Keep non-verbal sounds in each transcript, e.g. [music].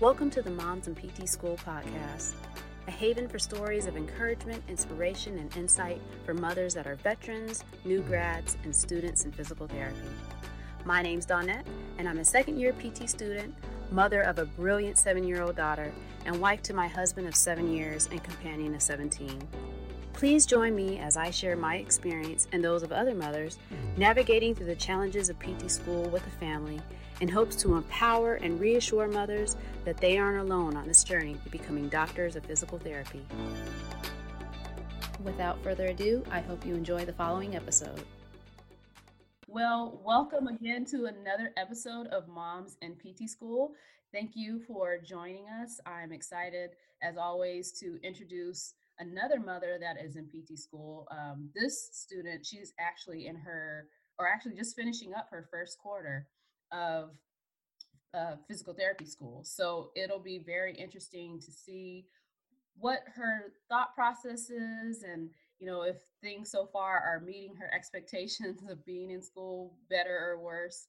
Welcome to the Moms in PT School podcast, a haven for stories of encouragement, inspiration, and insight for mothers that are veterans, new grads, and students in physical therapy. My name's Dawnette, and I'm a second year PT student, mother of a brilliant seven year old daughter, and wife to my husband of seven years and companion of 17. Please join me as I share my experience and those of other mothers navigating through the challenges of PT school with a family in hopes to empower and reassure mothers that they aren't alone on this journey to becoming doctors of physical therapy. Without further ado, I hope you enjoy the following episode. Well, welcome again to another episode of Moms in PT School. Thank you for joining us. I'm excited, as always, to introduce another mother that is in PT school. Um, this student, she's actually in her, or actually just finishing up her first quarter of uh, physical therapy school. So it'll be very interesting to see what her thought process is and you know if things so far are meeting her [laughs] expectations of being in school better or worse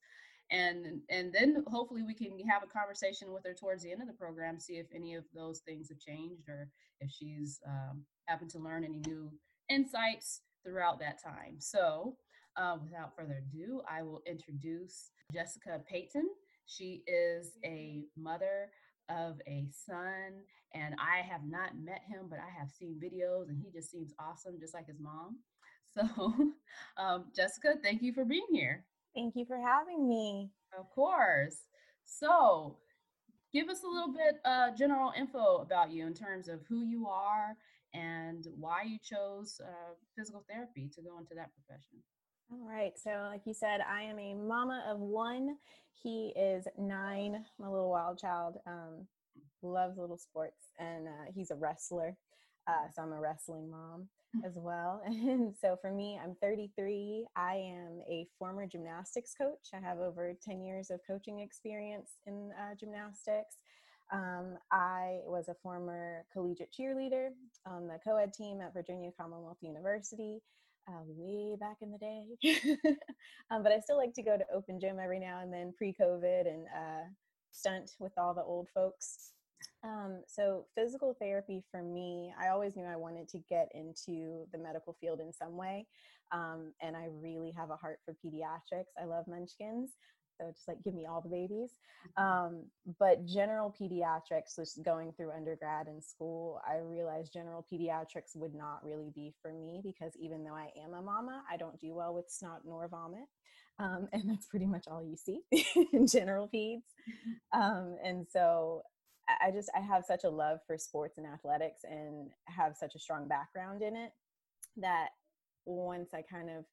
and and then hopefully we can have a conversation with her towards the end of the program see if any of those things have changed or if she's um, happened to learn any new insights throughout that time so uh, without further ado i will introduce Jessica Payton. She is a mother of a son, and I have not met him, but I have seen videos, and he just seems awesome, just like his mom. So, [laughs] um, Jessica, thank you for being here. Thank you for having me. Of course. So, give us a little bit uh, general info about you in terms of who you are and why you chose uh, physical therapy to go into that profession. All right. So, like you said, I am a mama of one. He is nine, my little wild child. Um, loves little sports, and uh, he's a wrestler. Uh, so, I'm a wrestling mom mm. as well. [laughs] And so, for me, I'm 33. I am a former gymnastics coach. I have over 10 years of coaching experience in uh, gymnastics. Um, I was a former collegiate cheerleader on the co ed team at Virginia Commonwealth University uh, way back in the day. [laughs] um, but I still like to go to open gym every now and then pre COVID and uh, stunt with all the old folks. Um, so, physical therapy for me, I always knew I wanted to get into the medical field in some way. Um, and I really have a heart for pediatrics. I love munchkins so just like give me all the babies mm-hmm. um, but general pediatrics just going through undergrad and school i realized general pediatrics would not really be for me because even though i am a mama i don't do well with snot nor vomit um, [laughs] and that's pretty much all you see in [laughs] general peds mm-hmm. um, and so i just i have such a love for sports and athletics and have such a strong background in it that once i kind of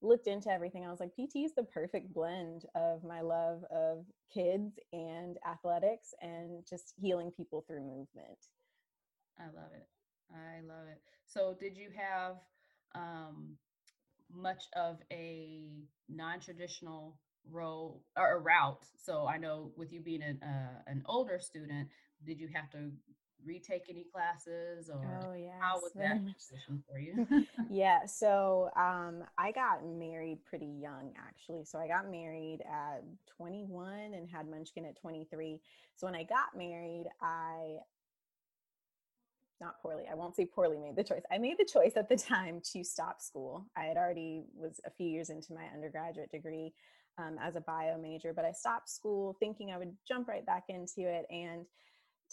looked into everything, I was like, PT is the perfect blend of my love of kids and athletics and just healing people through movement. I love it. I love it. So, did you have um, much of a non traditional role or a route? So, I know with you being an, uh, an older student, did you have to retake any classes or oh, yes, how was that [laughs] transition for you? [laughs] yeah, so um, I got married pretty young actually. So I got married at 21 and had Munchkin at 23. So when I got married, I not poorly i won't say poorly made the choice i made the choice at the time to stop school i had already was a few years into my undergraduate degree um, as a bio major but i stopped school thinking i would jump right back into it and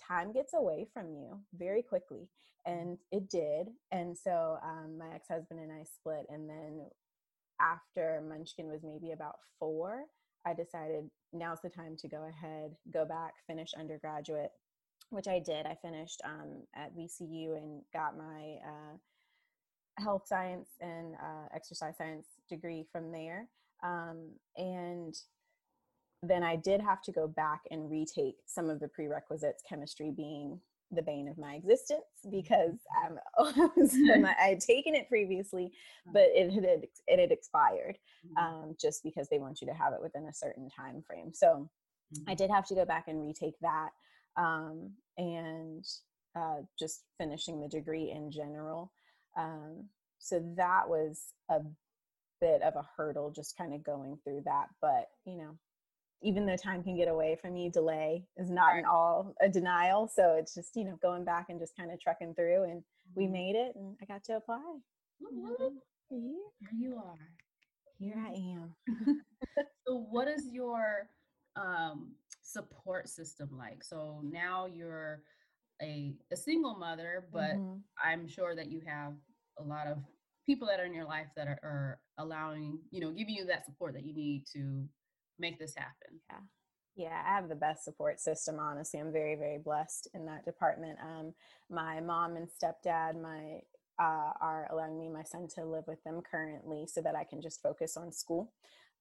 time gets away from you very quickly. Mm-hmm. and it did. And so um, my ex-husband and i split and then after munchkin was maybe about four i decided now's the time to go ahead go back finish undergraduate which i did. I finished um, at vcu and got my uh, health science and uh, exercise science degree from there um, and then I did have to go back and retake some of the prerequisites, chemistry being the bane of my existence because um, [laughs] I had [laughs] taken it previously, but it had it had expired mm-hmm. um, just because they want you to have it within a certain time frame. So I mm-hmm. did have to go back and retake that um, and uh, just finishing the degree in general. Um, so that was a bit of a hurdle, just kind of going through that. But you know, even though time can get away from you, delay is not right. an all a denial. So it's just, you know, going back and just kind of trucking through and we mm-hmm. made it and I got to apply. Mm-hmm. Here you are. Here I am. [laughs] so what is your um, support system like? So now you're a, a single mother, but mm-hmm. I'm sure that you have a lot of people that are in your life that are, are allowing, you know, giving you that support that you need to make this happen. Yeah. Yeah, I have the best support system. Honestly, I'm very, very blessed in that department. Um, my mom and stepdad, my uh, are allowing me my son to live with them currently, so that I can just focus on school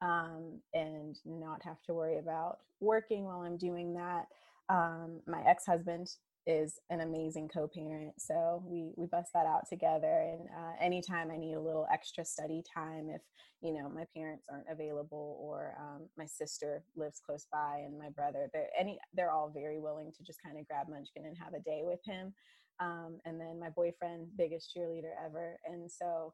um, and not have to worry about working while I'm doing that. Um, my ex-husband is an amazing co-parent so we we bust that out together and uh, anytime i need a little extra study time if you know my parents aren't available or um, my sister lives close by and my brother they're any they're all very willing to just kind of grab munchkin and have a day with him um, and then my boyfriend biggest cheerleader ever and so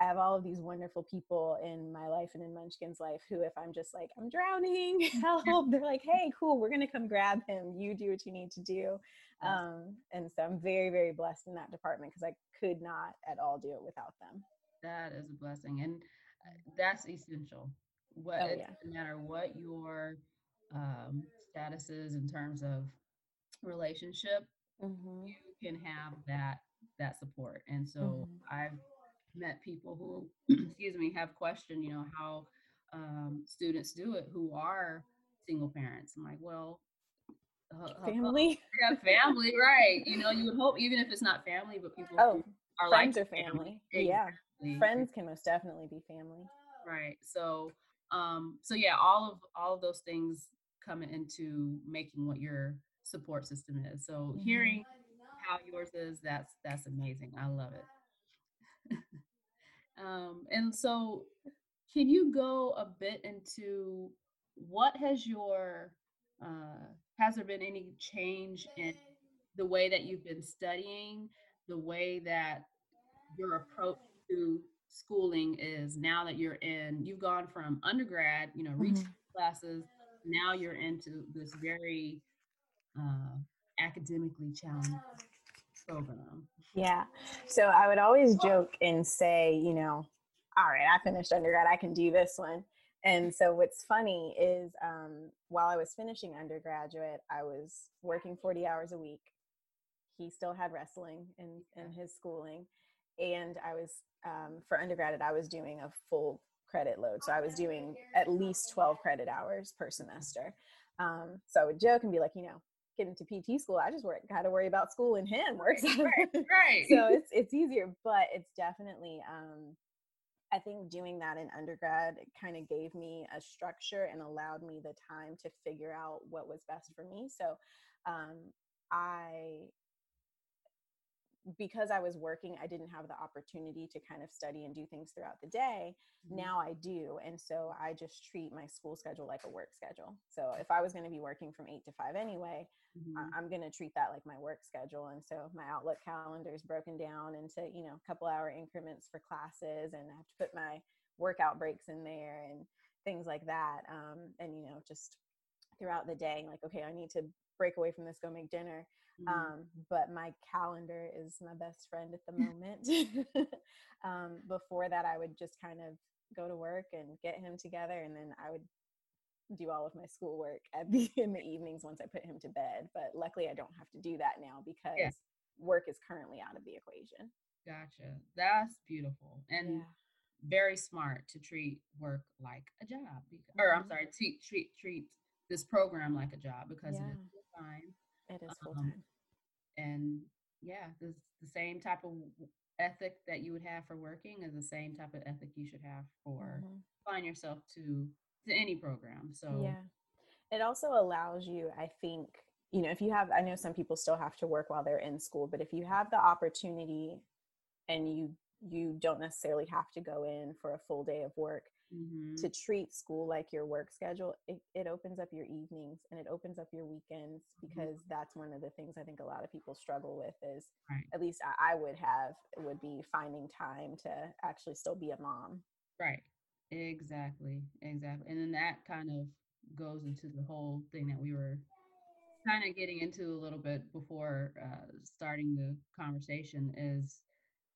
I have all of these wonderful people in my life and in Munchkin's life who, if I'm just like, I'm drowning, [laughs] [laughs] help, they're like, hey, cool, we're going to come grab him. You do what you need to do. Um, and so I'm very, very blessed in that department because I could not at all do it without them. That is a blessing. And uh, that's essential. What oh, yeah. no matter what your um, status is in terms of relationship, mm-hmm. you can have that that support. And so mm-hmm. I've met people who, [clears throat] excuse me, have questioned, you know, how um, students do it who are single parents. I'm like, well, family, [laughs] yeah, family, right? You know, you would hope, even if it's not family, but people oh, are friends like or family. family. Yeah, friends can most definitely be family. Right. So, um, so yeah, all of all of those things come into making what your support system is. So, mm-hmm. hearing how yours is, that's that's amazing. I love it. Um, and so, can you go a bit into what has your uh, has there been any change in the way that you've been studying, the way that your approach to schooling is now that you're in, you've gone from undergrad, you know, mm-hmm. classes, now you're into this very uh, academically challenged program. Yeah. So I would always joke and say, you know, all right, I finished undergrad, I can do this one. And so what's funny is um, while I was finishing undergraduate, I was working 40 hours a week. He still had wrestling in, in his schooling. And I was, um, for undergraduate, I was doing a full credit load. So I was doing at least 12 credit hours per semester. Um, so I would joke and be like, you know, get into PT school, I just work, got to worry about school and him works. [laughs] Right, [laughs] right. so it's it's easier, but it's definitely. Um, I think doing that in undergrad kind of gave me a structure and allowed me the time to figure out what was best for me. So um, I because I was working, I didn't have the opportunity to kind of study and do things throughout the day. Mm-hmm. Now I do. And so I just treat my school schedule like a work schedule. So if I was going to be working from eight to five anyway, mm-hmm. I- am going to treat that like my work schedule. And so my Outlook calendar is broken down into, you know, a couple hour increments for classes and I have to put my workout breaks in there and things like that. Um, and, you know, just throughout the day, like, okay, I need to break away from this, go make dinner Mm-hmm. Um, but my calendar is my best friend at the [laughs] moment. [laughs] um, before that, I would just kind of go to work and get him together, and then I would do all of my schoolwork [laughs] at the in the evenings once I put him to bed. But luckily, I don't have to do that now because yeah. work is currently out of the equation. Gotcha. That's beautiful and yeah. very smart to treat work like a job. Because, or I'm mm-hmm. sorry, treat treat treat this program like a job because yeah. it is time it is full time. Um, and yeah, the, the same type of ethic that you would have for working is the same type of ethic you should have for mm-hmm. applying yourself to to any program. So yeah, it also allows you, I think, you know, if you have, I know some people still have to work while they're in school, but if you have the opportunity and you you don't necessarily have to go in for a full day of work mm-hmm. to treat school like your work schedule it, it opens up your evenings and it opens up your weekends mm-hmm. because mm-hmm. that's one of the things i think a lot of people struggle with is right. at least I, I would have would be finding time to actually still be a mom right exactly exactly and then that kind of goes into the whole thing that we were kind of getting into a little bit before uh, starting the conversation is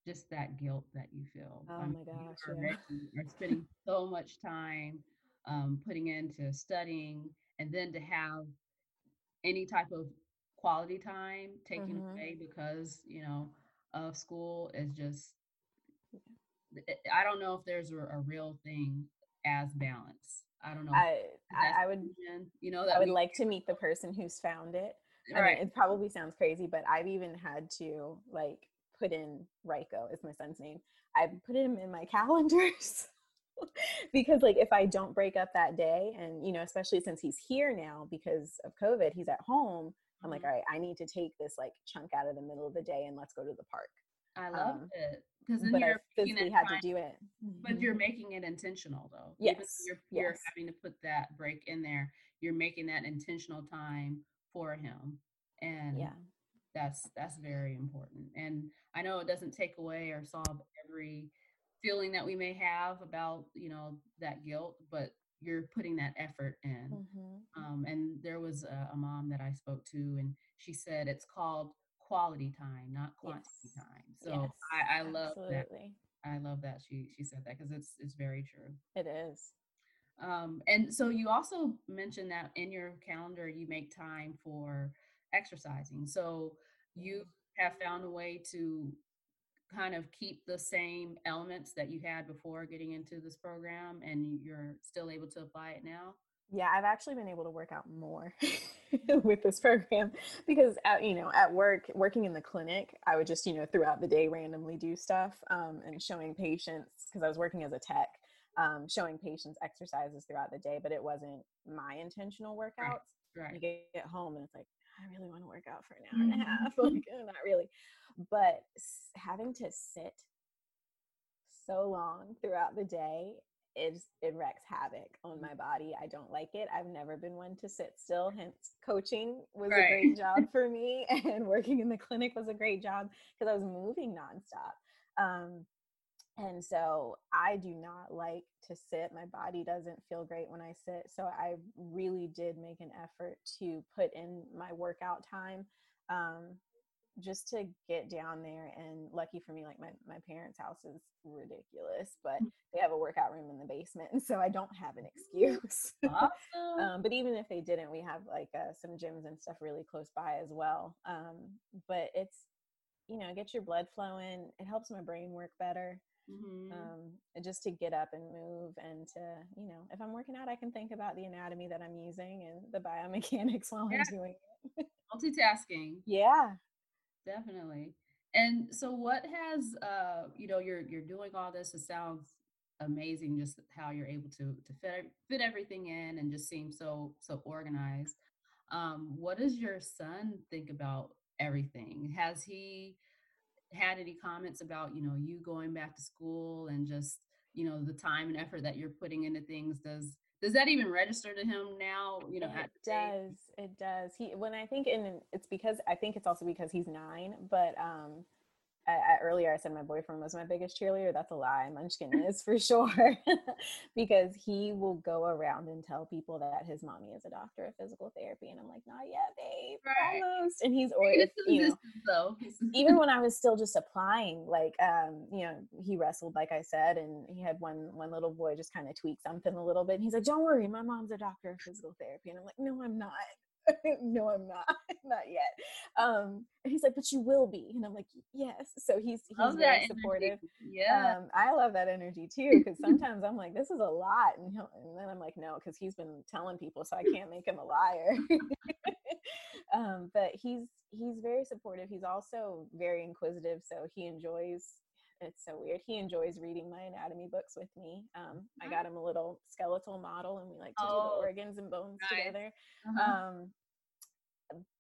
just that guilt that you feel. Oh my gosh, yeah. are spending [laughs] so much time um, putting into studying, and then to have any type of quality time taken mm-hmm. away because you know of school is just. I don't know if there's a, a real thing as balance. I don't know. I I, I would you know I would we, like to meet the person who's found it. Right. I mean, it probably sounds crazy, but I've even had to like put in Ryko is my son's name. I put him in my [laughs] calendars [laughs] because like if I don't break up that day and you know, especially since he's here now because of COVID, he's at home. I'm like, mm-hmm. all right, I need to take this like chunk out of the middle of the day and let's go to the park. I love um, it because then you're physically had time, to do it. But you're making it intentional though. Yes, you're, you're yes. having to put that break in there. You're making that intentional time for him, and yeah, that's that's very important. I know it doesn't take away or solve every feeling that we may have about you know that guilt, but you're putting that effort in. Mm-hmm. Um, and there was a, a, mom that I spoke to, and she said it's called quality time, not quantity yes. time. So yes, I, I love absolutely. that. I love that she she said that because it's it's very true. It is. Um, and so you also mentioned that in your calendar you make time for exercising. So you have found a way to kind of keep the same elements that you had before getting into this program and you're still able to apply it now? Yeah, I've actually been able to work out more [laughs] with this program because, at, you know, at work, working in the clinic, I would just, you know, throughout the day randomly do stuff um, and showing patients because I was working as a tech, um, showing patients exercises throughout the day, but it wasn't my intentional workouts. Right. right. You get home and it's like, I really want to work out for an hour and a mm-hmm. half. [laughs] like, uh, not really. But having to sit so long throughout the day is it wreaks havoc on my body. I don't like it. I've never been one to sit still. Hence, coaching was right. a great job [laughs] for me, [laughs] and working in the clinic was a great job because I was moving nonstop. Um, and so I do not like to sit. My body doesn't feel great when I sit. So I really did make an effort to put in my workout time. Um, just to get down there and lucky for me like my, my parents house is ridiculous but mm. they have a workout room in the basement and so i don't have an excuse [laughs] awesome. um, but even if they didn't we have like uh, some gyms and stuff really close by as well um, but it's you know get your blood flowing it helps my brain work better mm-hmm. um, just to get up and move and to you know if i'm working out i can think about the anatomy that i'm using and the [laughs] biomechanics while yeah. i'm doing it [laughs] multitasking yeah definitely. And so what has uh you know you're you're doing all this it sounds amazing just how you're able to to fit fit everything in and just seem so so organized. Um what does your son think about everything? Has he had any comments about, you know, you going back to school and just, you know, the time and effort that you're putting into things? Does does that even register to him now you know it does it does. He when i think and it's because i think it's also because he's nine but um I, I, earlier I said my boyfriend was my biggest cheerleader. That's a lie. Munchkin [laughs] is for sure [laughs] because he will go around and tell people that his mommy is a doctor of physical therapy, and I'm like, not yet, babe, right. almost. And he's or you know, though. even when I was still just applying, like um, you know, he wrestled, like I said, and he had one one little boy just kind of tweak something a little bit, and he's like, don't worry, my mom's a doctor of physical therapy, and I'm like, no, I'm not. [laughs] no, I'm not, [laughs] not yet. Um, and he's like, but you will be, and I'm like, yes. So he's he's love very supportive. Yeah, um, I love that energy too [laughs] because sometimes I'm like, this is a lot, and, and then I'm like, no, because he's been telling people, so I can't make him a liar. um, but he's he's very supportive. He's also very inquisitive, so he enjoys it's so weird. He enjoys reading my anatomy books with me. Um, I got him a little skeletal model, and we like to oh, do the oh, organs and bones nice. together. Uh-huh. Um,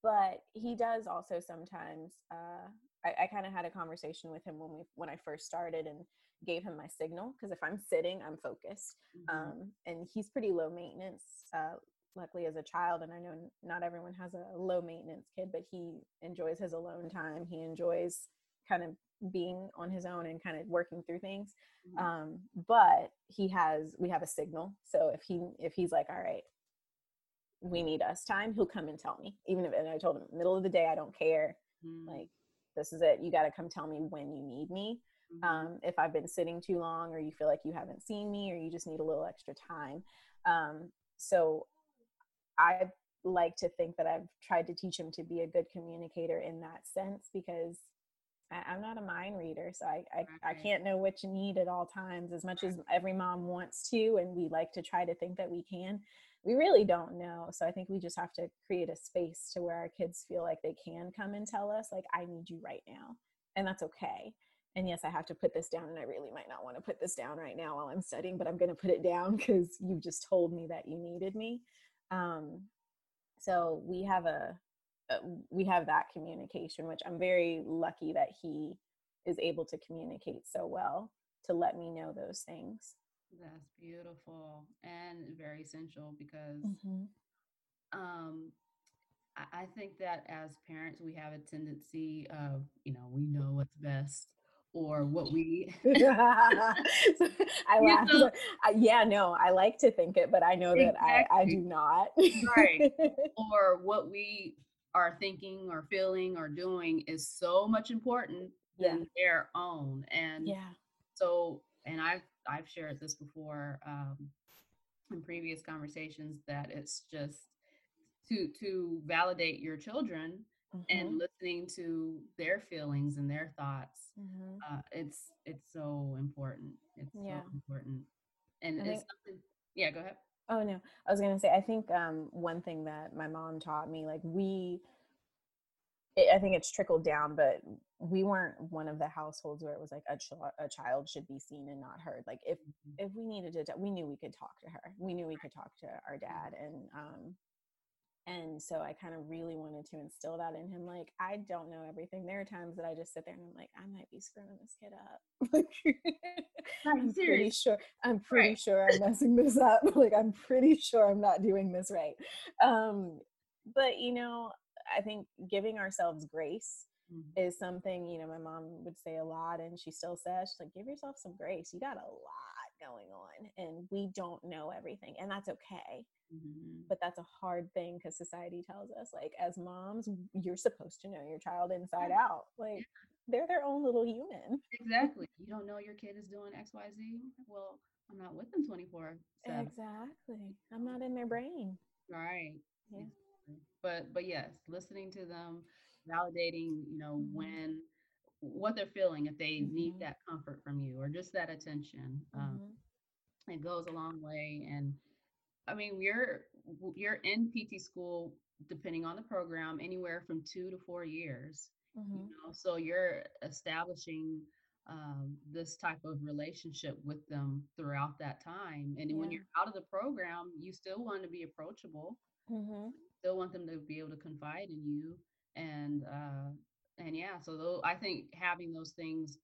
but he does also sometimes. Uh, I, I kind of had a conversation with him when we when I first started, and gave him my signal because if I'm sitting, I'm focused. Mm-hmm. Um, and he's pretty low maintenance. Uh, luckily as a child and i know not everyone has a low maintenance kid but he enjoys his alone time he enjoys kind of being on his own and kind of working through things mm-hmm. um, but he has we have a signal so if he if he's like all right we need us time, he'll come and tell me. Even if and I told him middle of the day, I don't care. Mm. Like this is it. You got to come tell me when you need me. Mhm. Um, if I've been sitting too long, or you feel like you haven't seen me, or you just need a little extra time. Um, so I like to think that I've tried to teach him to be a good communicator in that sense because I, I'm not a mind reader, so I, I, I can't know what you need at all times. As much as every mom wants to, and we like to try to think that we can, we really don't know. So I think we just have to create a space to where our kids feel like they can come and tell us, like, I need you right now, and that's okay. And yes, I have to put this down, and I really might not want to put this down right now while I'm studying, but I'm going to put it down [laughs] because you just told me that you needed me. Um, so we have a uh, we have that communication which i'm very lucky that he is able to communicate so well to let me know those things That's beautiful and very essential because Mm-hmm. um, I, I think that as parents, we have a tendency of, you know, we know what's best or what we. [laughs] I You laugh. know- [laughs] yeah, no, I like to think it, but I know that I, I do not. Right. [laughs] or what we are thinking or feeling or doing is so much important Yeah. than their own. And yeah. so, and I've I've shared this before um, in previous conversations that it's just to to validate your children Mhm, and listening to their feelings and their thoughts. mhm. Uh, it's it's so important. It's Yeah. so important, and I it's think- something. Yeah, go ahead. Oh no, I was gonna say I think um, one thing that my mom taught me, like we, it, I think it's trickled down, but we weren't one of the households where it was like a, ch- a child should be seen and not heard. Like if Mhm. if we needed to, we knew we could talk to her. We knew we could talk to our dad, and um, and so I kind of really wanted to instill that in him. Like I don't know everything. There are times that I just sit there and I'm like, I might be screwing this kid up. [laughs] I'm pretty sure I'm pretty Right. sure I'm messing this up. [laughs] like I'm pretty sure I'm not doing this right. Um, but you know, I think giving ourselves grace Mhm. is something, you know, my mom would say a lot and she still says, she's like, give yourself some grace. You got a lot going on and we don't know everything. And that's okay. Mhm. But that's a hard thing because society tells us, like, as moms, you're supposed to know your child inside out. Like, they're their own little human. Exactly. You don't know your kid is doing X, Y, Z. Well, I'm not with them 24 seven. Exactly. I'm not in their brain. Right. Yeah. But but yes, listening to them, validating, you know, Mhm. when what they're feeling, if they need Mhm. that comfort from you or just that attention, um, Mhm. it goes a long way. And I mean, you're you're in PT school, depending on the program, anywhere from two to four years. Mhm. You know, so you're establishing um, this type of relationship with them throughout that time. And when you're out of the program, you still want to be approachable Mhm. Still want them to be able to confide in you and uh and yeah so though i think having those things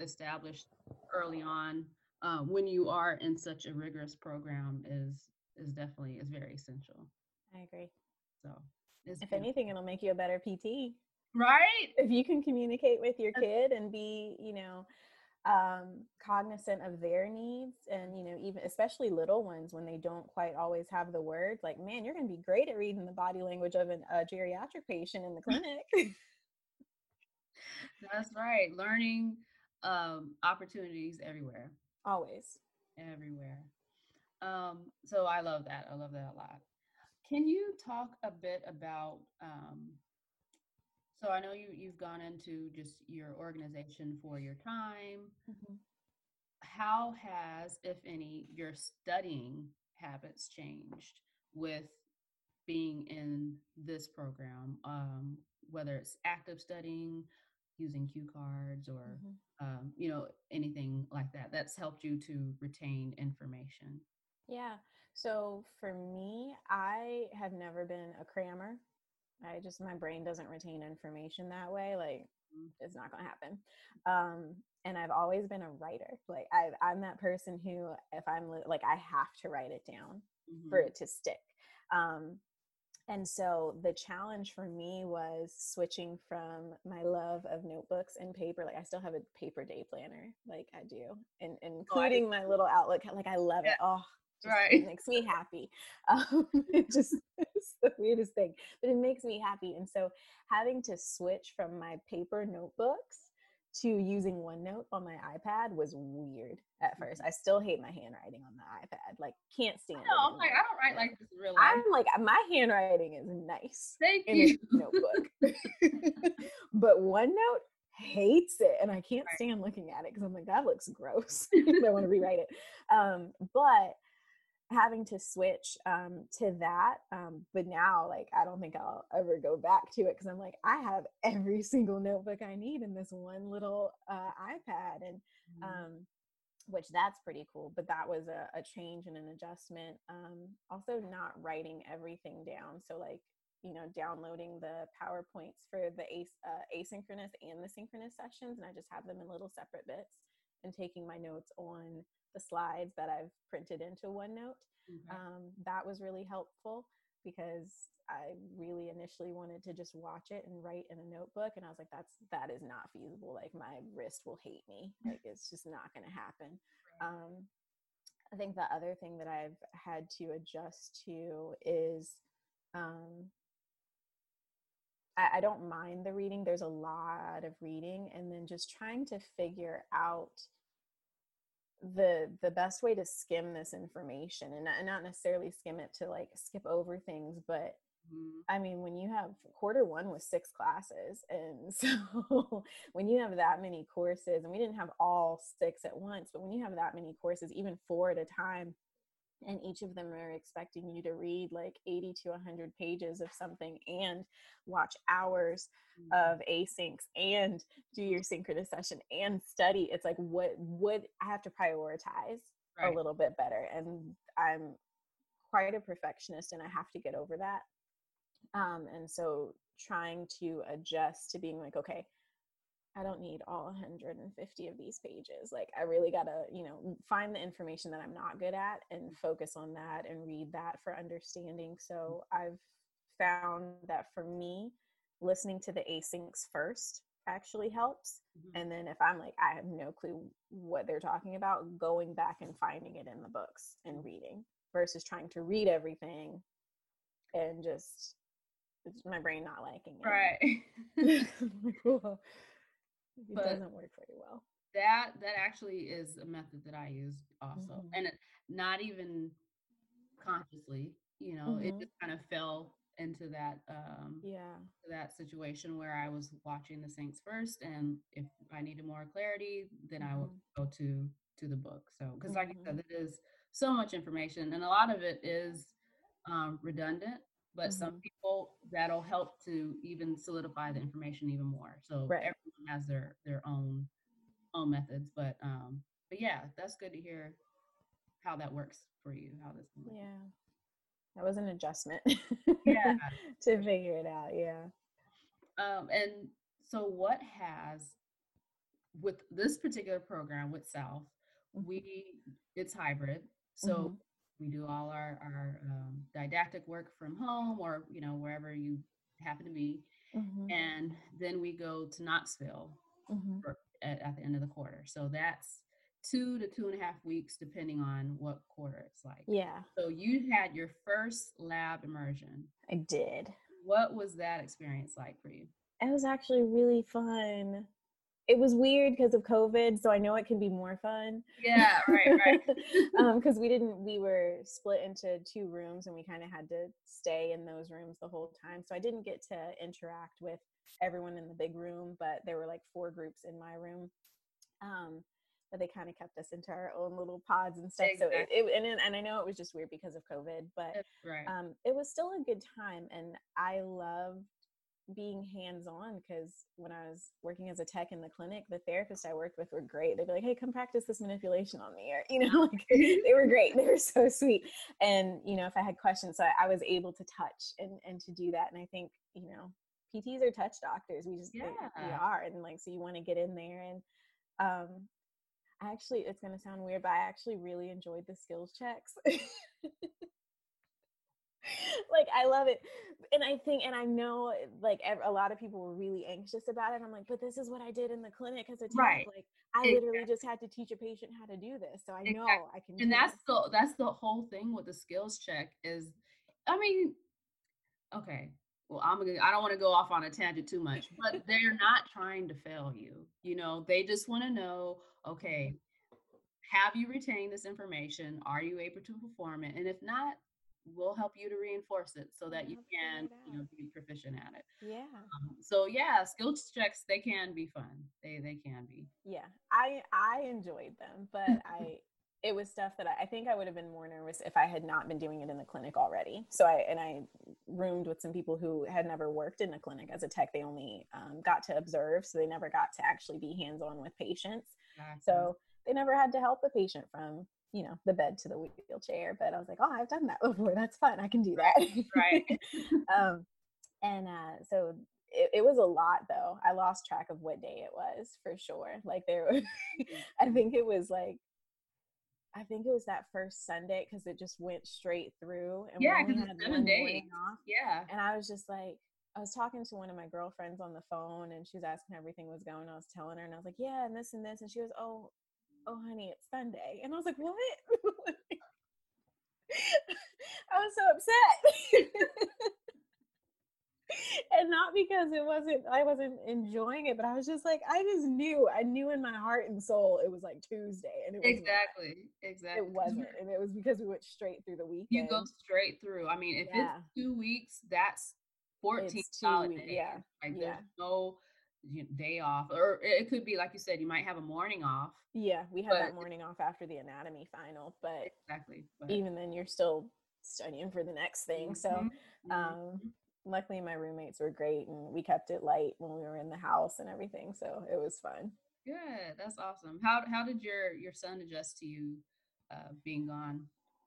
established early on uh, when you are in such a rigorous program is is definitely is very essential I agree. so If anything, it'll make you a better PT. right If you can communicate with your kid and be, you know, um, cognizant of their needs and, you know, even especially little ones when they don't quite always have the words, like, man, you're going to be great at reading the body language of an, a geriatric patient in the [laughs] clinic. that's right learning um opportunities everywhere always. everywhere. Um, so I love that. I love that a lot. Can you talk a bit about? Um, so I know you you've gone into just your organization for your time. Mhm. How has, if any, your studying habits changed with being in this program? Um, whether it's active studying, using cue cards, or Mhm. um, you know, anything like that that's helped you to retain information. Yeah. So for me, I have never been a crammer. I just my brain doesn't retain information that way. Like Mm. it's not going to happen. Um, and I've always been a writer. Like I, I'm that person who, if I'm like, I have to write it down for Mhm. it to stick. Um, and so the challenge for me was switching from my love of notebooks and paper. Like I still have a paper day planner, like I do, and including my little Outlook. Like I love Yeah. it. Oh, Right. it makes me happy. [laughs] Um, it just it's [laughs] the weirdest thing, but it makes me happy. And so having to switch from my paper notebooks to using OneNote on my iPad was weird at first. Mm-hmm. I still hate my handwriting on the iPad. Like, can't stand it. I'm like, I don't write like this real life. I'm like, my handwriting is nice. Thank you. notebook. [laughs] but OneNote hates it, and I can't stand looking at it because I'm like, that looks gross. [laughs] I want to rewrite it. Um, but having to switch um, to that um, but now like i don't think i'll ever go back to it because i'm like i have [laughs] every single notebook i need in this one little uh, ipad and mm-hmm. um, which that's pretty cool but that was a, a change and an adjustment um, also not writing everything down so like you know downloading the powerpoints for the as- uh, asynchronous and the synchronous sessions and i just have them in little separate bits and taking my notes on the slides that I've printed into OneNote. Mm-hmm. Um, that was really helpful because I really initially wanted to just watch it and write in a notebook, and I was like, "That's that is not feasible. Like my wrist will hate me. Like [laughs] it's just not going to happen." Um, I think the other thing that I've had to adjust to is um, I, I don't mind the reading. There's a lot of reading, and then just trying to figure out the the best way to skim this information and not, and not necessarily skim it to like skip over things but mm-hmm. i mean when you have quarter one was six classes and [laughs] so when you have that many courses and we didn't have all six at once but when you have that many courses even four at a time and each of them are expecting you to read like 80 to 100 pages of something and watch hours mm-hmm. of asyncs and do your synchronous session and study it's like what would i have to prioritize right. a little bit better and i'm quite a perfectionist and i have to get over that um, and so trying to adjust to being like okay I don't need all 150 of these pages. Like, I really got to, you know, find the information that I'm not good at and mm. focus on that and read that for understanding. Mm. So, I've found that for me, listening to the asyncs first actually helps. Mm-hmm. And then if I'm like, I have no clue what they're talking about, going back and finding it in the books and mm. reading versus trying to read everything and just it's my brain not liking it. Right. [laughs] [laughs] it but doesn't work very well that that actually is a method that i use also mm-hmm. and it, not even consciously you know mm-hmm. it just kind of fell into that um yeah that situation where i was watching the syncs first and if i needed more clarity then mm-hmm. i would mm-hmm. go to to the book so because like i said mm-hmm. it is so much information and a lot of it is um redundant but mm-hmm. some people that'll help to even solidify the information even more. So right. everyone has their their own own methods but um but yeah that's good to hear how that works for you how this yeah. That was an adjustment yeah. [laughs] to figure it out yeah. Um and so what has with this particular program with south mm-hmm. we it's hybrid. So mm-hmm we do all our, our um, didactic work from home or you know wherever you happen to be. Mm-hmm. and then we go to knoxville mm-hmm. for, at, at, the end of the quarter. So that's two to two and a half weeks depending on what quarter it's like. Yeah. So you had your first lab immersion. I did. What was that experience like for you? It was actually really fun it was weird because of COVID, so I know it can be more fun. Yeah, right, right. Because [laughs] um, we didn't, we were split into two rooms, and we kind of had to stay in those rooms the whole time. So I didn't get to interact with everyone in the big room, but there were like four groups in my room. Um, but they kind of kept us into our own little pods and stuff. Exactly. So it, it and, and I know it was just weird because of COVID, but right. um, it was still a good time, and I loved being hands on because when I was working as a tech in the clinic, the therapists I worked with were great. They'd be like, "Hey, come practice this manipulation on me," or [laughs] you know, like [laughs] they were great. They were so sweet. And you know, if I had questions, so I, I was able to touch and and to do that. And I think you know, PTs are touch doctors. We just yeah. we are, and like so you want to get in there and. um actually it's going to sound weird but i actually really enjoyed the skills checks [laughs] [laughs] like I love it. And I think, and I know like a lot of people were really anxious about it. I'm like, but this is what I did in the clinic as a tech. Right. Like I exactly. literally just had to teach a patient how to do this. So I exactly. know I can. And that's this. the, that's the whole thing with the skills check is, I mean, okay, well, I'm gonna, I don't want to go off on a tangent too much, but [laughs] they're not trying to fail you. You know, they just want to know, mm-hmm. okay, have you retained this information? Are you able to perform it? And if not, we'll help you to reinforce it so that you can, you know, be proficient at it. Yeah. Um, so yeah, skill checks they can be fun. They they can be. Yeah, I I enjoyed them, but [laughs] I it was stuff that I, I, think I would have been more nervous if I had not been doing it in the clinic already. So I and I roomed with some people who had never worked in a clinic as a tech. They only um, got to observe, so they never got to actually be hands on with patients. So they never had to help the patient from you know the bed to the wheelchair. But I was like, oh, I've done that [laughs] before. That's fun. I can do that. Right. [laughs] um, and uh, so it, it, was a lot though. I lost track of what day it was for sure. Like there, was [laughs] I think it was like I think it was that first Sunday because it just went straight through. And yeah, because it's seven days. Off, yeah. And I was just like, I was talking to one of my girlfriends on the phone and she was asking how everything was going. I was telling her and I was like, yeah, and this and this. And she goes, oh, oh, honey, it's Sunday. And I was like, what? [laughs] I was so upset. [laughs] and not because it wasn't I wasn't enjoying it, but I was just like I just knew I knew in my heart and soul it was like Tuesday, and it was exactly exactly it wasn't, and it was because we went straight through the weekend. You go straight through. I mean, if yeah. it's two weeks, that's fourteen solid days. Yeah, like yeah. there's no day off, or it could be like you said, you might have a morning off. Yeah, we had that morning off after the anatomy final, but exactly. But. Even then, you're still studying for the next thing. Mm-hmm. So. Mm-hmm. um luckily my roommates were great and we kept it light when we were in the house and everything so it was fun good that's awesome how how did your your son adjust to you uh, being gone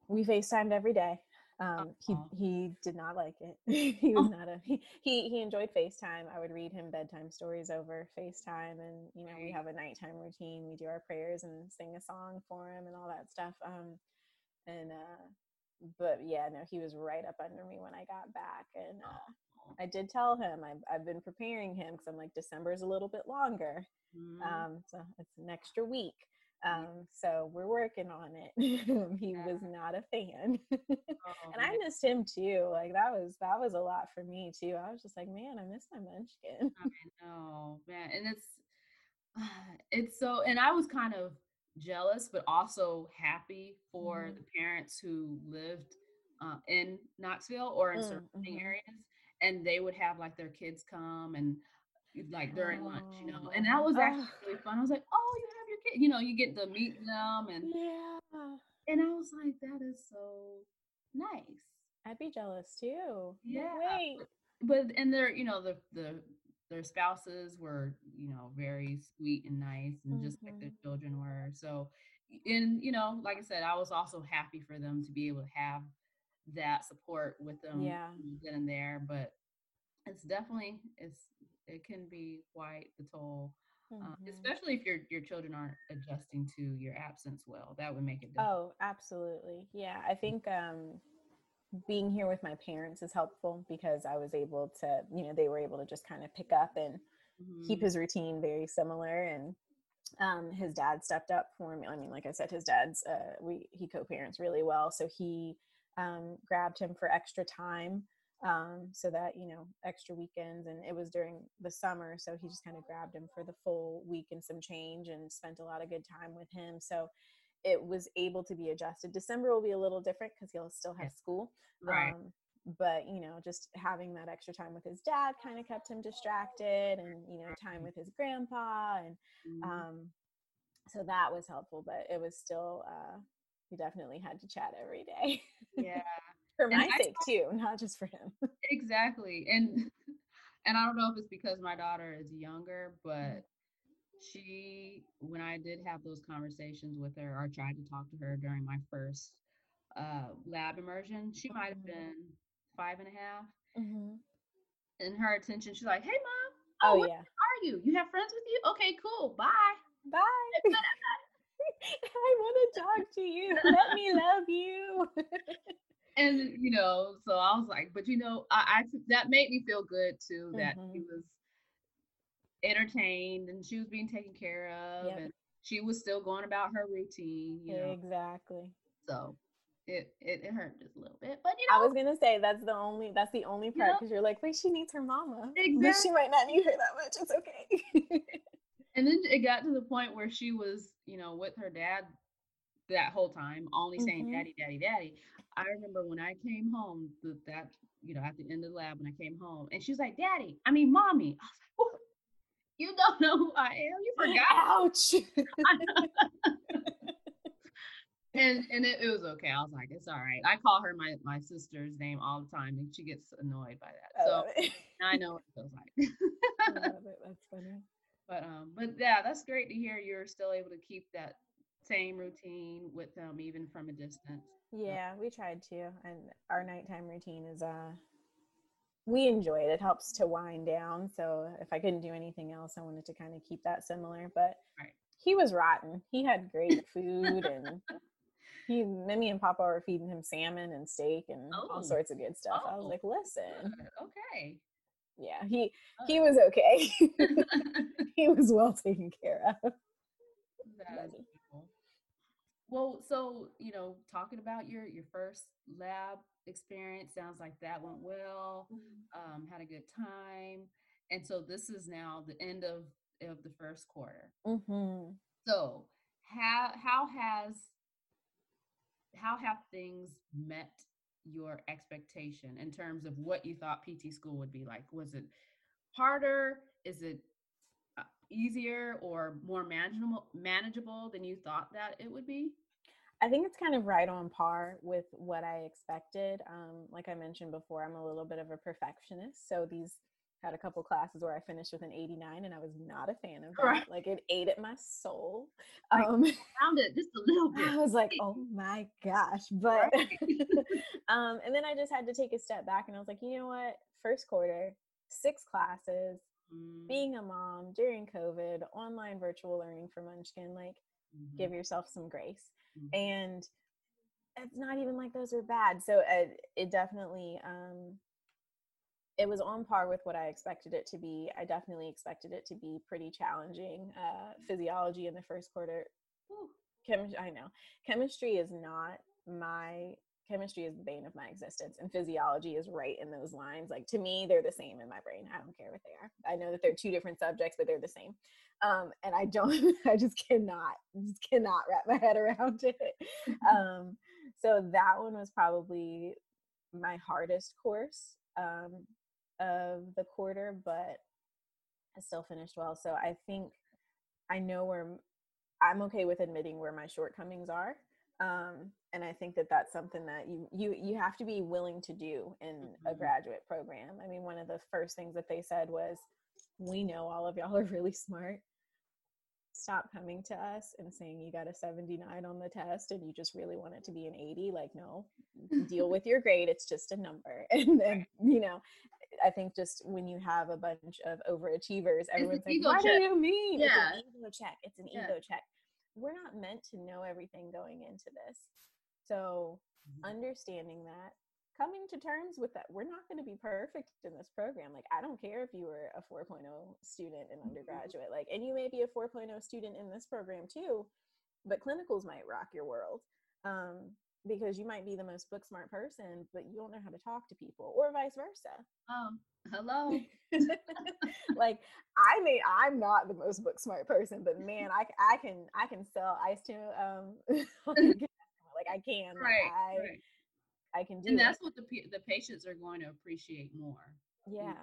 we facetimed every day um, he he did not like it. [laughs] he was oh. not a he, he he enjoyed FaceTime. I would read him bedtime stories over FaceTime, and you know we have a nighttime routine. We do our prayers and sing a song for him and all that stuff. Um, and uh, but yeah, no, he was right up under me when I got back, and uh, I did tell him I've, I've been preparing him because I'm like December is a little bit longer, mm-hmm. um, so it's an extra week. Um, so we're working on it. [laughs] he yeah. was not a fan, [laughs] oh, and I missed him too. Like that was that was a lot for me too. I was just like, man, I miss my munchkin. I know, man, and it's it's so. And I was kind of jealous, but also happy for mm-hmm. the parents who lived uh, in Knoxville or in mm, surrounding mm-hmm. areas, and they would have like their kids come and like during oh. lunch, you know, and that was actually oh. really fun. I was like, oh, you have your kid, you know, you get to meet them, and yeah, and I was like, that is so nice. I'd be jealous too. Yeah, wait, but and they're you know the the their spouses were you know very sweet and nice and mm-hmm. just like their mm-hmm. children were so and you know like i said i was also happy for them to be able to have that support with them yeah then and there but it's definitely it's it can be quite the toll mm-hmm. uh, especially if your your children aren't adjusting to your absence well that would make it difficult. oh absolutely yeah i think um being here with my parents is helpful because I was able to, you know, they were able to just kind of pick up and mm-hmm. keep his routine very similar. And um, his dad stepped up for me. I mean, like I said, his dad's uh, we he co-parents really well, so he um, grabbed him for extra time um, so that you know extra weekends. And it was during the summer, so he just kind of grabbed him for the full week and some change, and spent a lot of good time with him. So it was able to be adjusted. December will be a little different because he'll still have school. Right. Um, but you know, just having that extra time with his dad kind of kept him distracted, and you know, time with his grandpa, and mm-hmm. um, so that was helpful. But it was still, uh, we definitely had to chat every day. Yeah, for my sake too, not just for him. [laughs] exactly, and [laughs] and I don't know if it's because my daughter is younger, but mm she when i did have those conversations with her or tried to talk to her during my first uh, lab immersion she might have mm-hmm. been five and a half. Mm-hmm. and her attention she's like hey mom oh, oh yeah. are you? You have friends with you? Okay cool bye. Bye. [laughs] I want to talk to you. Let me love you and you know so i was like but you know i, I that made me feel good too that mm-hmm. he was entertained and she was being taken care of yep. and she was still going about her routine you know? exactly so it, it, it hurt just a little bit. But you know, I was gonna say that's the only that's the only part because you are like, wait, she needs her mama, exactly. but she might not need her that much. It's okay. [laughs] and then it got to the point where she was, you know, with her dad that whole time, only saying mm-hmm. "daddy, daddy, daddy." I remember when I came home, that, that you know, at the end of the lab when I came home, and she was like, "Daddy, I mean, mommy." I was like, "You don't [laughs] know who I am. You forgot." Ouch. [laughs] and and it, it, was okay. I was like, it's all right. I call her my my sister's name all the time, and she gets annoyed by that. So I know what it feels like. [laughs] I love it. That's funny. But um, but yeah, that's great to hear. You're still able to keep that same routine with them, even from a distance. Yeah, we tried to, and our nighttime routine is uh, we enjoy it. It helps to wind down. So if I couldn't do anything else, I wanted to kind of keep that similar. But right. he was rotten. He had great [laughs] food and he Mimi and Papa were feeding him salmon and steak and oh. all sorts of good stuff. Oh. I was oh, like, listen. Okay. Yeah, he oh. he was okay. [laughs] [laughs] he was well taken care of. That is. Well, so you know, talking about your your first lab experience sounds like that went well. Mm-hmm. Um, had a good time, and so this is now the end of of the first quarter. Mm-hmm. So how how has how have things met your expectation in terms of what you thought PT school would be like? Was it harder? Is it uh, easier or more manageable manageable than you thought that it would be? I think it's kind of right on par with what I expected. Um, like I mentioned before, I'm a little bit of a perfectionist, so these had a couple classes where I finished with an 89 and I was not a fan of that. Right. Like it ate at my soul. [laughs] Um [laughs] found it just a little bit. I was like, [laughs] oh my gosh. But um and then I just had to take a step back and I was like, you know what? First quarter, six classes, mm. being a mom during COVID, online virtual learning for Munchkin, like mm-hmm. give yourself some grace. Mm-hmm. And it's not even like those are bad. So it, uh, it definitely um it was on par with what I expected it to be. I definitely expected it to be pretty challenging. Uh, physiology in the first quarter, chemistry. I know chemistry is not my chemistry is the bane of my existence, and physiology is right in those lines. Like to me, they're the same in my brain. I don't care what they are. I know that they're two different subjects, but they're the same. Um, and I don't. [laughs] I just cannot. Just cannot wrap my head around [laughs] it. Um, so that one was probably my hardest course. Um, of the quarter, but I still finished well. So I think I know where I'm okay with admitting where my shortcomings are. Um, and I think that that's something that you you you have to be willing to do in mm-hmm. a graduate program. I mean, one of the first things that they said was, "We know all of y'all are really smart stop coming to us and saying you got a 79 on the test and you just really want it to be an 80 like no deal [laughs] with your grade it's just a number [laughs] and then you know i think just when you have a bunch of overachievers everyone's like what check. do you mean yeah. it's an ego check it's an yeah. ego check we're not meant to know everything going into this so mm-hmm. understanding that coming to terms with that we're not going to be perfect in this program like i don't care if you were a 4.0 student in mm-hmm. undergraduate like and you may be a 4.0 student in this program too but clinicals might rock your world um, because you might be the most book smart person but you don't know how to talk to people or vice versa oh hello [laughs] like i may i'm not the most book smart person but man i, I can i can sell ice to um [laughs] [laughs] like i can right, I, right I can do. And that's it. what the the patients are going to appreciate more. Yeah.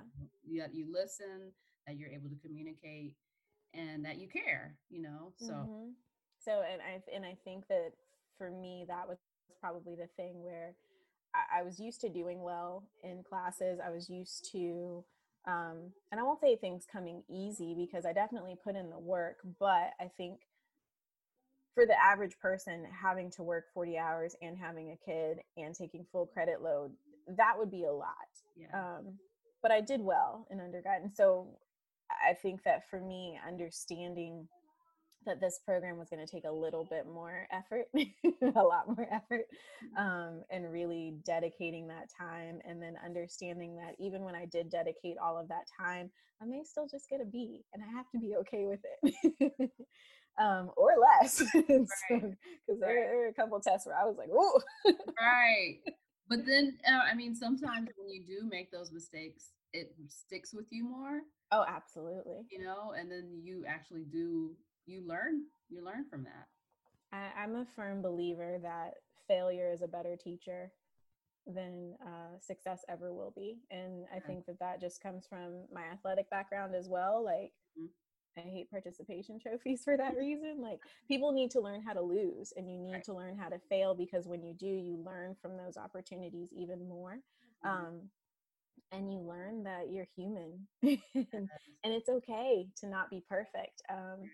You, that you listen, that you're able to communicate, and that you care. You know. So. Mm-hmm. So and I and I think that for me that was probably the thing where I, I was used to doing well in classes. I was used to. Um, and I won't say things coming easy because I definitely put in the work, but I think for the average person having to work 40 hours and having a kid and taking full credit load that would be a lot yeah. um, but i did well in undergrad and so i think that for me understanding that this program was going to take a little bit more effort, [laughs] a lot more effort, Mm-hmm. um, and really dedicating that time. And then understanding that even when I did dedicate all of that time, I may still just get a B and I have to be okay with it. [laughs] um, or less. [laughs] Because Right. there, there are a couple tests where I was like, oh, right. But then, uh, I mean, sometimes when you do make those mistakes, it sticks with you more, oh, absolutely. you know, and then you actually do, you learn, you learn from that. I, I'm a firm believer that failure is a better teacher than uh, success ever will be. And I think that that just comes from my athletic background as well. Like, Mhm. I hate participation [laughs] trophies for that reason. Like, people need to learn how to lose and you need Right. to learn how to fail because when you do, you learn from those opportunities even more. Mhm. Um, and you learn that you're human [laughs] and, and it's okay to not be perfect. Um,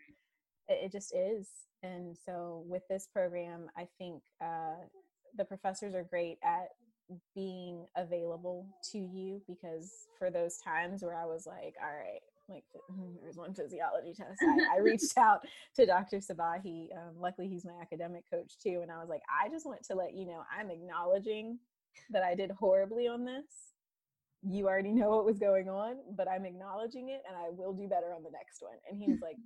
it, just is. And so with this program, I think uh, the professors are great at being available to you because for those times where I was like, all right, like [laughs] there's one physiology test, I, I reached [laughs] out to Dr. Sabahi. Um, luckily, he's my academic coach too. And I was like, I just want to let you know I'm acknowledging that I did horribly on this. You already know what was going on, but I'm acknowledging it and I will do better on the next one. And he was like,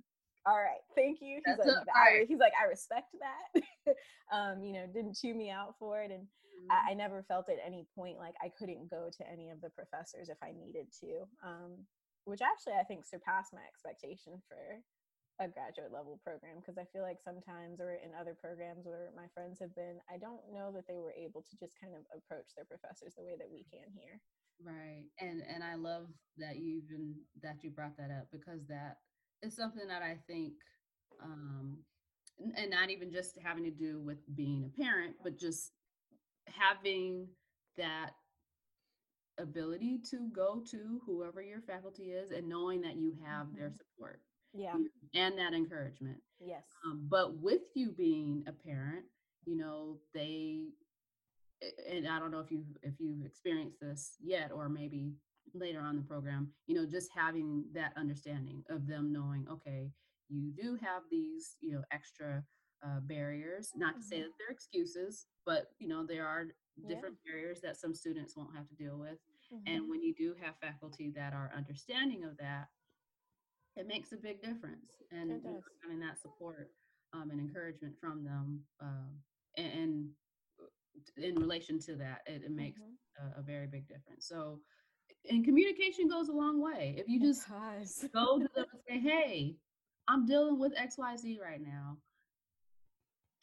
all right, thank you. He's That's like, I, right. he's like, I respect that. [laughs] um, you know, didn't chew me out for it. And I, I never felt at any point like I couldn't go to any of the professors if I needed to, um, which actually I think surpassed my expectation for a graduate level program because I feel like sometimes or in other programs where my friends have been, I don't know that they were able to just kind of approach their professors the way that we can here. Right. And and I love that you even that you brought that up because that is something that I think um and not even just having to do with being a parent, but just having that ability to go to whoever your faculty is and knowing that you have their Mhm. support Yeah. and that encouragement. Yes. Um, but with you being a parent, you know, they and I don't know if you if you've experienced this yet or maybe later on in the program, you know, just having that understanding of them knowing, okay, you do have these, you know, extra uh, barriers. Not to say Mhm. that they're excuses, but you know, there are Yeah. different barriers that some students won't have to deal with. Mhm. And when you do have faculty that are understanding of that, it makes a big difference. And It you know, does. having that support um, and encouragement from them, um, and, and in relation to that, it, it makes Mhm. a, a very big difference. So, and communication goes a long way. If you just go to them and say, "Hey, I'm dealing with X, Y, Z right now.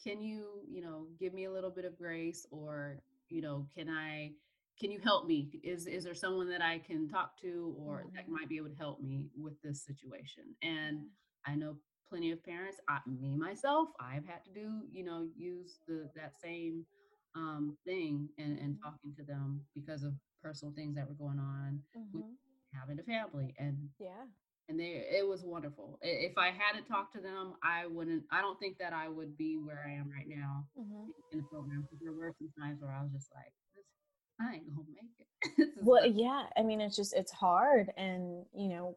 Can you, you know, give me a little bit of grace, or you know, can I?" Can you help me? Is is there someone that I can talk to or that Mhm. might be able to help me with this situation? And I know plenty of parents, I, me myself, I've had to do, you know, use the that same um, thing and, and Mhm. talking to them because of personal things that were going on with Mhm. having a family and Yeah. and they it was wonderful. If I hadn't talked to them, I wouldn't. I don't think that I would be where I am right now Mhm. in the program because there were some times where I was just like, I ain't gonna make it. [laughs] Well, not- yeah. I mean, it's just it's hard, and you know,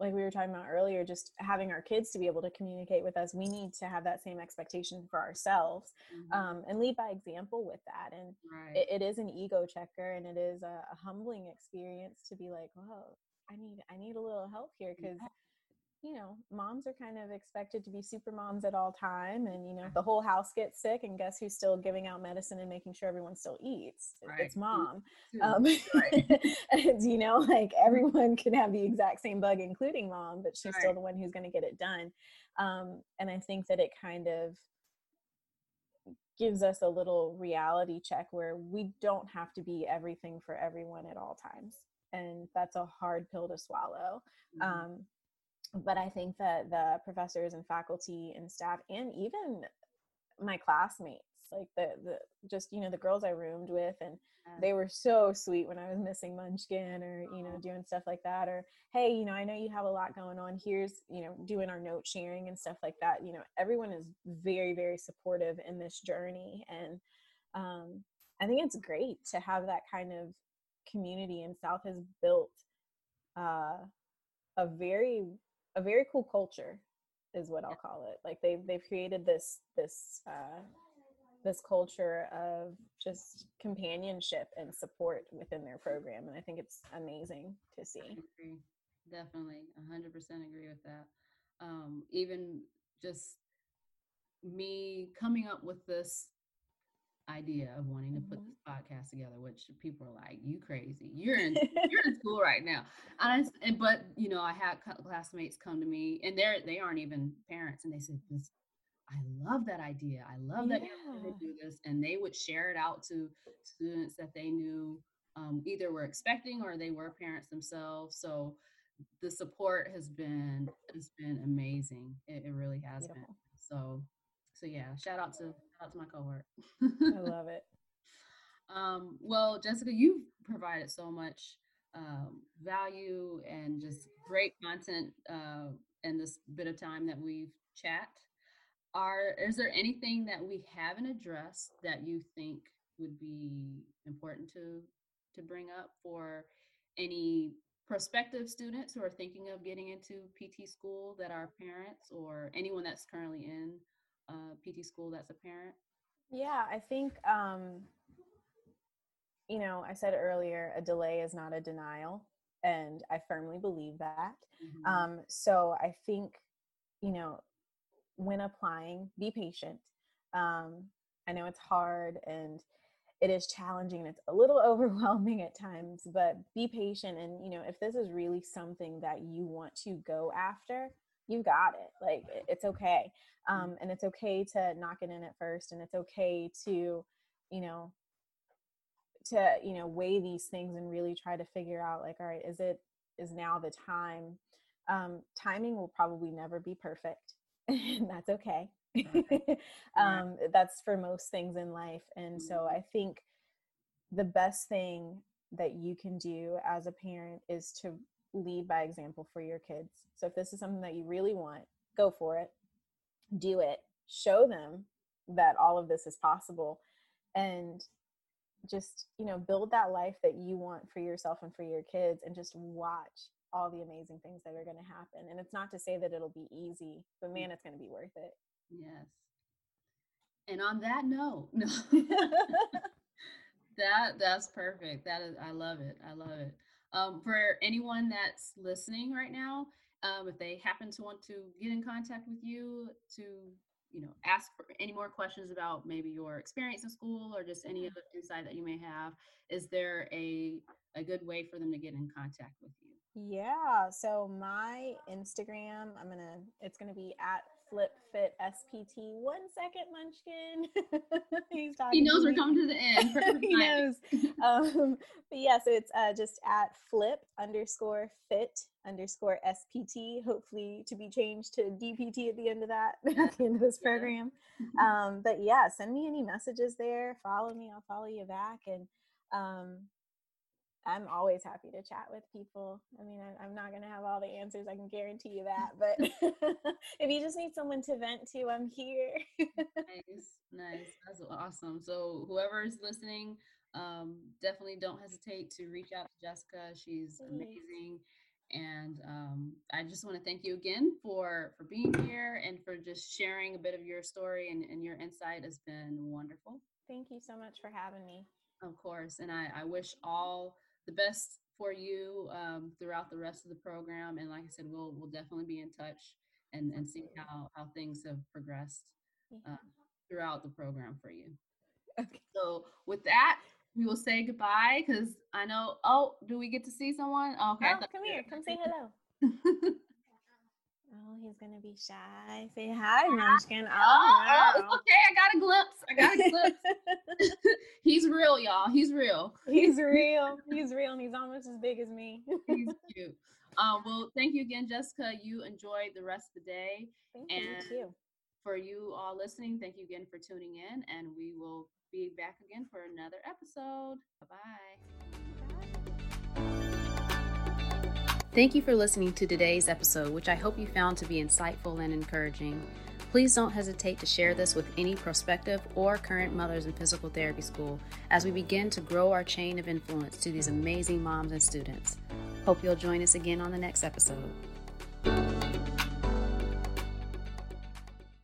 like we were talking about earlier, just having our kids to be able to communicate with us, we need to have that same expectation for ourselves, Mhm. um, and lead by example with that. And right. it, it is an ego checker, and it is a, a humbling experience to be like, "Whoa, I need I need a little help here," because Yeah. You know, moms are kind of expected to be super moms at all time, and you know, if the whole house gets sick, and guess who's still giving out medicine and making sure everyone still eats? Right. It's mom. Um, Right. [laughs] and, you know, like everyone can have the exact same bug, including mom, but she's still the one who's going to get it done. Um, and I think that it kind of gives us a little reality check where we don't have to be everything for everyone at all times. And that's a hard pill to swallow. Mhm. Um, but I think that the professors and faculty and staff, and even my classmates, like the the just you know the girls I roomed with, and they were so sweet when I was missing Munchkin or you know doing stuff like that, or hey, you know I know you have a lot going on. Here's you know doing our note sharing and stuff like that. You know everyone is very very supportive in this journey, and um, I think it's great to have that kind of community. And South has built uh, a very a very cool culture is what I'll call it. Like they've they've created this this uh, this culture of just companionship and support within their program, and I think it's amazing to see. Definitely, hundred percent agree with that. Um, even just me coming up with this idea of wanting to put mm-hmm. this podcast together, which people are like, "You crazy? You're in [laughs] you're in school right now." And, I, and but you know, I had classmates come to me, and they're they aren't even parents, and they said, "This, I love that idea. I love that you're going to do this," and they would share it out to students that they knew um, either were expecting or they were parents themselves. So the support has been has been amazing. It, it really has Beautiful. been. So so yeah, shout out to out to my cohort. I [laughs] love it. Um, well, Jessica, you've provided so much um, value and just great content uh, in this bit of time that we've chat. Are is there anything that we haven't addressed that you think would be important to to bring up for any prospective students who are thinking of getting into PT school that are parents or anyone that's currently in uh, PT school that's a parent? Yeah, I think, um, you know, I said earlier, a delay is not a denial. And I firmly believe that. Mm-hmm. Um, so I think, you know, when applying, be patient. Um, I know it's hard and it is challenging and it's a little [laughs] overwhelming at times but be patient and you know if this is really something that you want to go after you got it like it's okay mm. um, and it's okay to knock it in at first and it's okay to you know to you know weigh these things and really try to figure out like all right is it is now the time um, timing will probably never be perfect [laughs] and that's okay [laughs] um, that's for most things in life and so mm-hmm. i think the best thing that you can do as a parent is to lead by example for your kids. So if this is something that you really want, go for it. Do it. Show them that all of this is possible and just, you know, build that life that you want for yourself and for your kids and just watch all the amazing things that are going to happen. And it's not to say that it'll be easy, but mm. man, it's going to be worth it. Yes. And on that note, no. [laughs] [laughs] that that's perfect. That is I love it. I love it. Um, for anyone that's listening right now, um, if they happen to want to get in contact with you to, you know, ask for any more questions about maybe your experience in school or just any other insight that you may have, is there a a good way for them to get in contact with you? Yeah. So my Instagram, I'm gonna it's gonna be at flip fit SPT. One second, Munchkin. [laughs] He's talking. He knows we're coming to the end. [laughs] he knows. [laughs] Um, but yeah, so it's uh, just at flip underscore fit underscore SPT. Hopefully to be changed to DPT at the end of that at the end of this program. Um, but yeah, send me any messages there. Follow me. I'll follow you back and. Um, I'm always happy to chat with people. I mean, I, am not going to have all the answers. I can guarantee you that. But [laughs] if you just need someone to vent to, I'm here. [laughs] nice, nice. That's awesome. So, whoever is listening, um, definitely don't hesitate to reach out to Jessica. She's amazing. And um, I just want to thank you again for for being here and for just sharing a bit of your story and, and your insight has been wonderful. Thank you so much for having me. Of course. And I, I wish all the best for you um, throughout the rest of the program. And like I said, we'll we'll definitely be in touch and and see how how things have progressed uh, throughout the program for you. Okay. So with that, we will say goodbye because I know. Oh, do we get to see someone? okay, oh, come here. Come say hello. [laughs] Oh, he's gonna be shy. Say hi, Munchkin. Oh, oh, oh okay. I got a glimpse. I got a glimpse. [laughs] he's real, y'all. He's real. [laughs] He's real. He's real, and he's almost as big as me. he's [laughs] cute. Um, well, thank you again, Jessica. You enjoy the rest of the day. Thank and you. For you all listening, thank you again for tuning in, and we will be back again for another episode. Bye bye. Thank you for listening to today's episode, which I hope you found to be insightful and encouraging. Please don't hesitate to share this with any prospective or current mothers in physical therapy school as we begin to grow our chain of influence to these amazing moms and students. Hope you'll join us again on the next episode.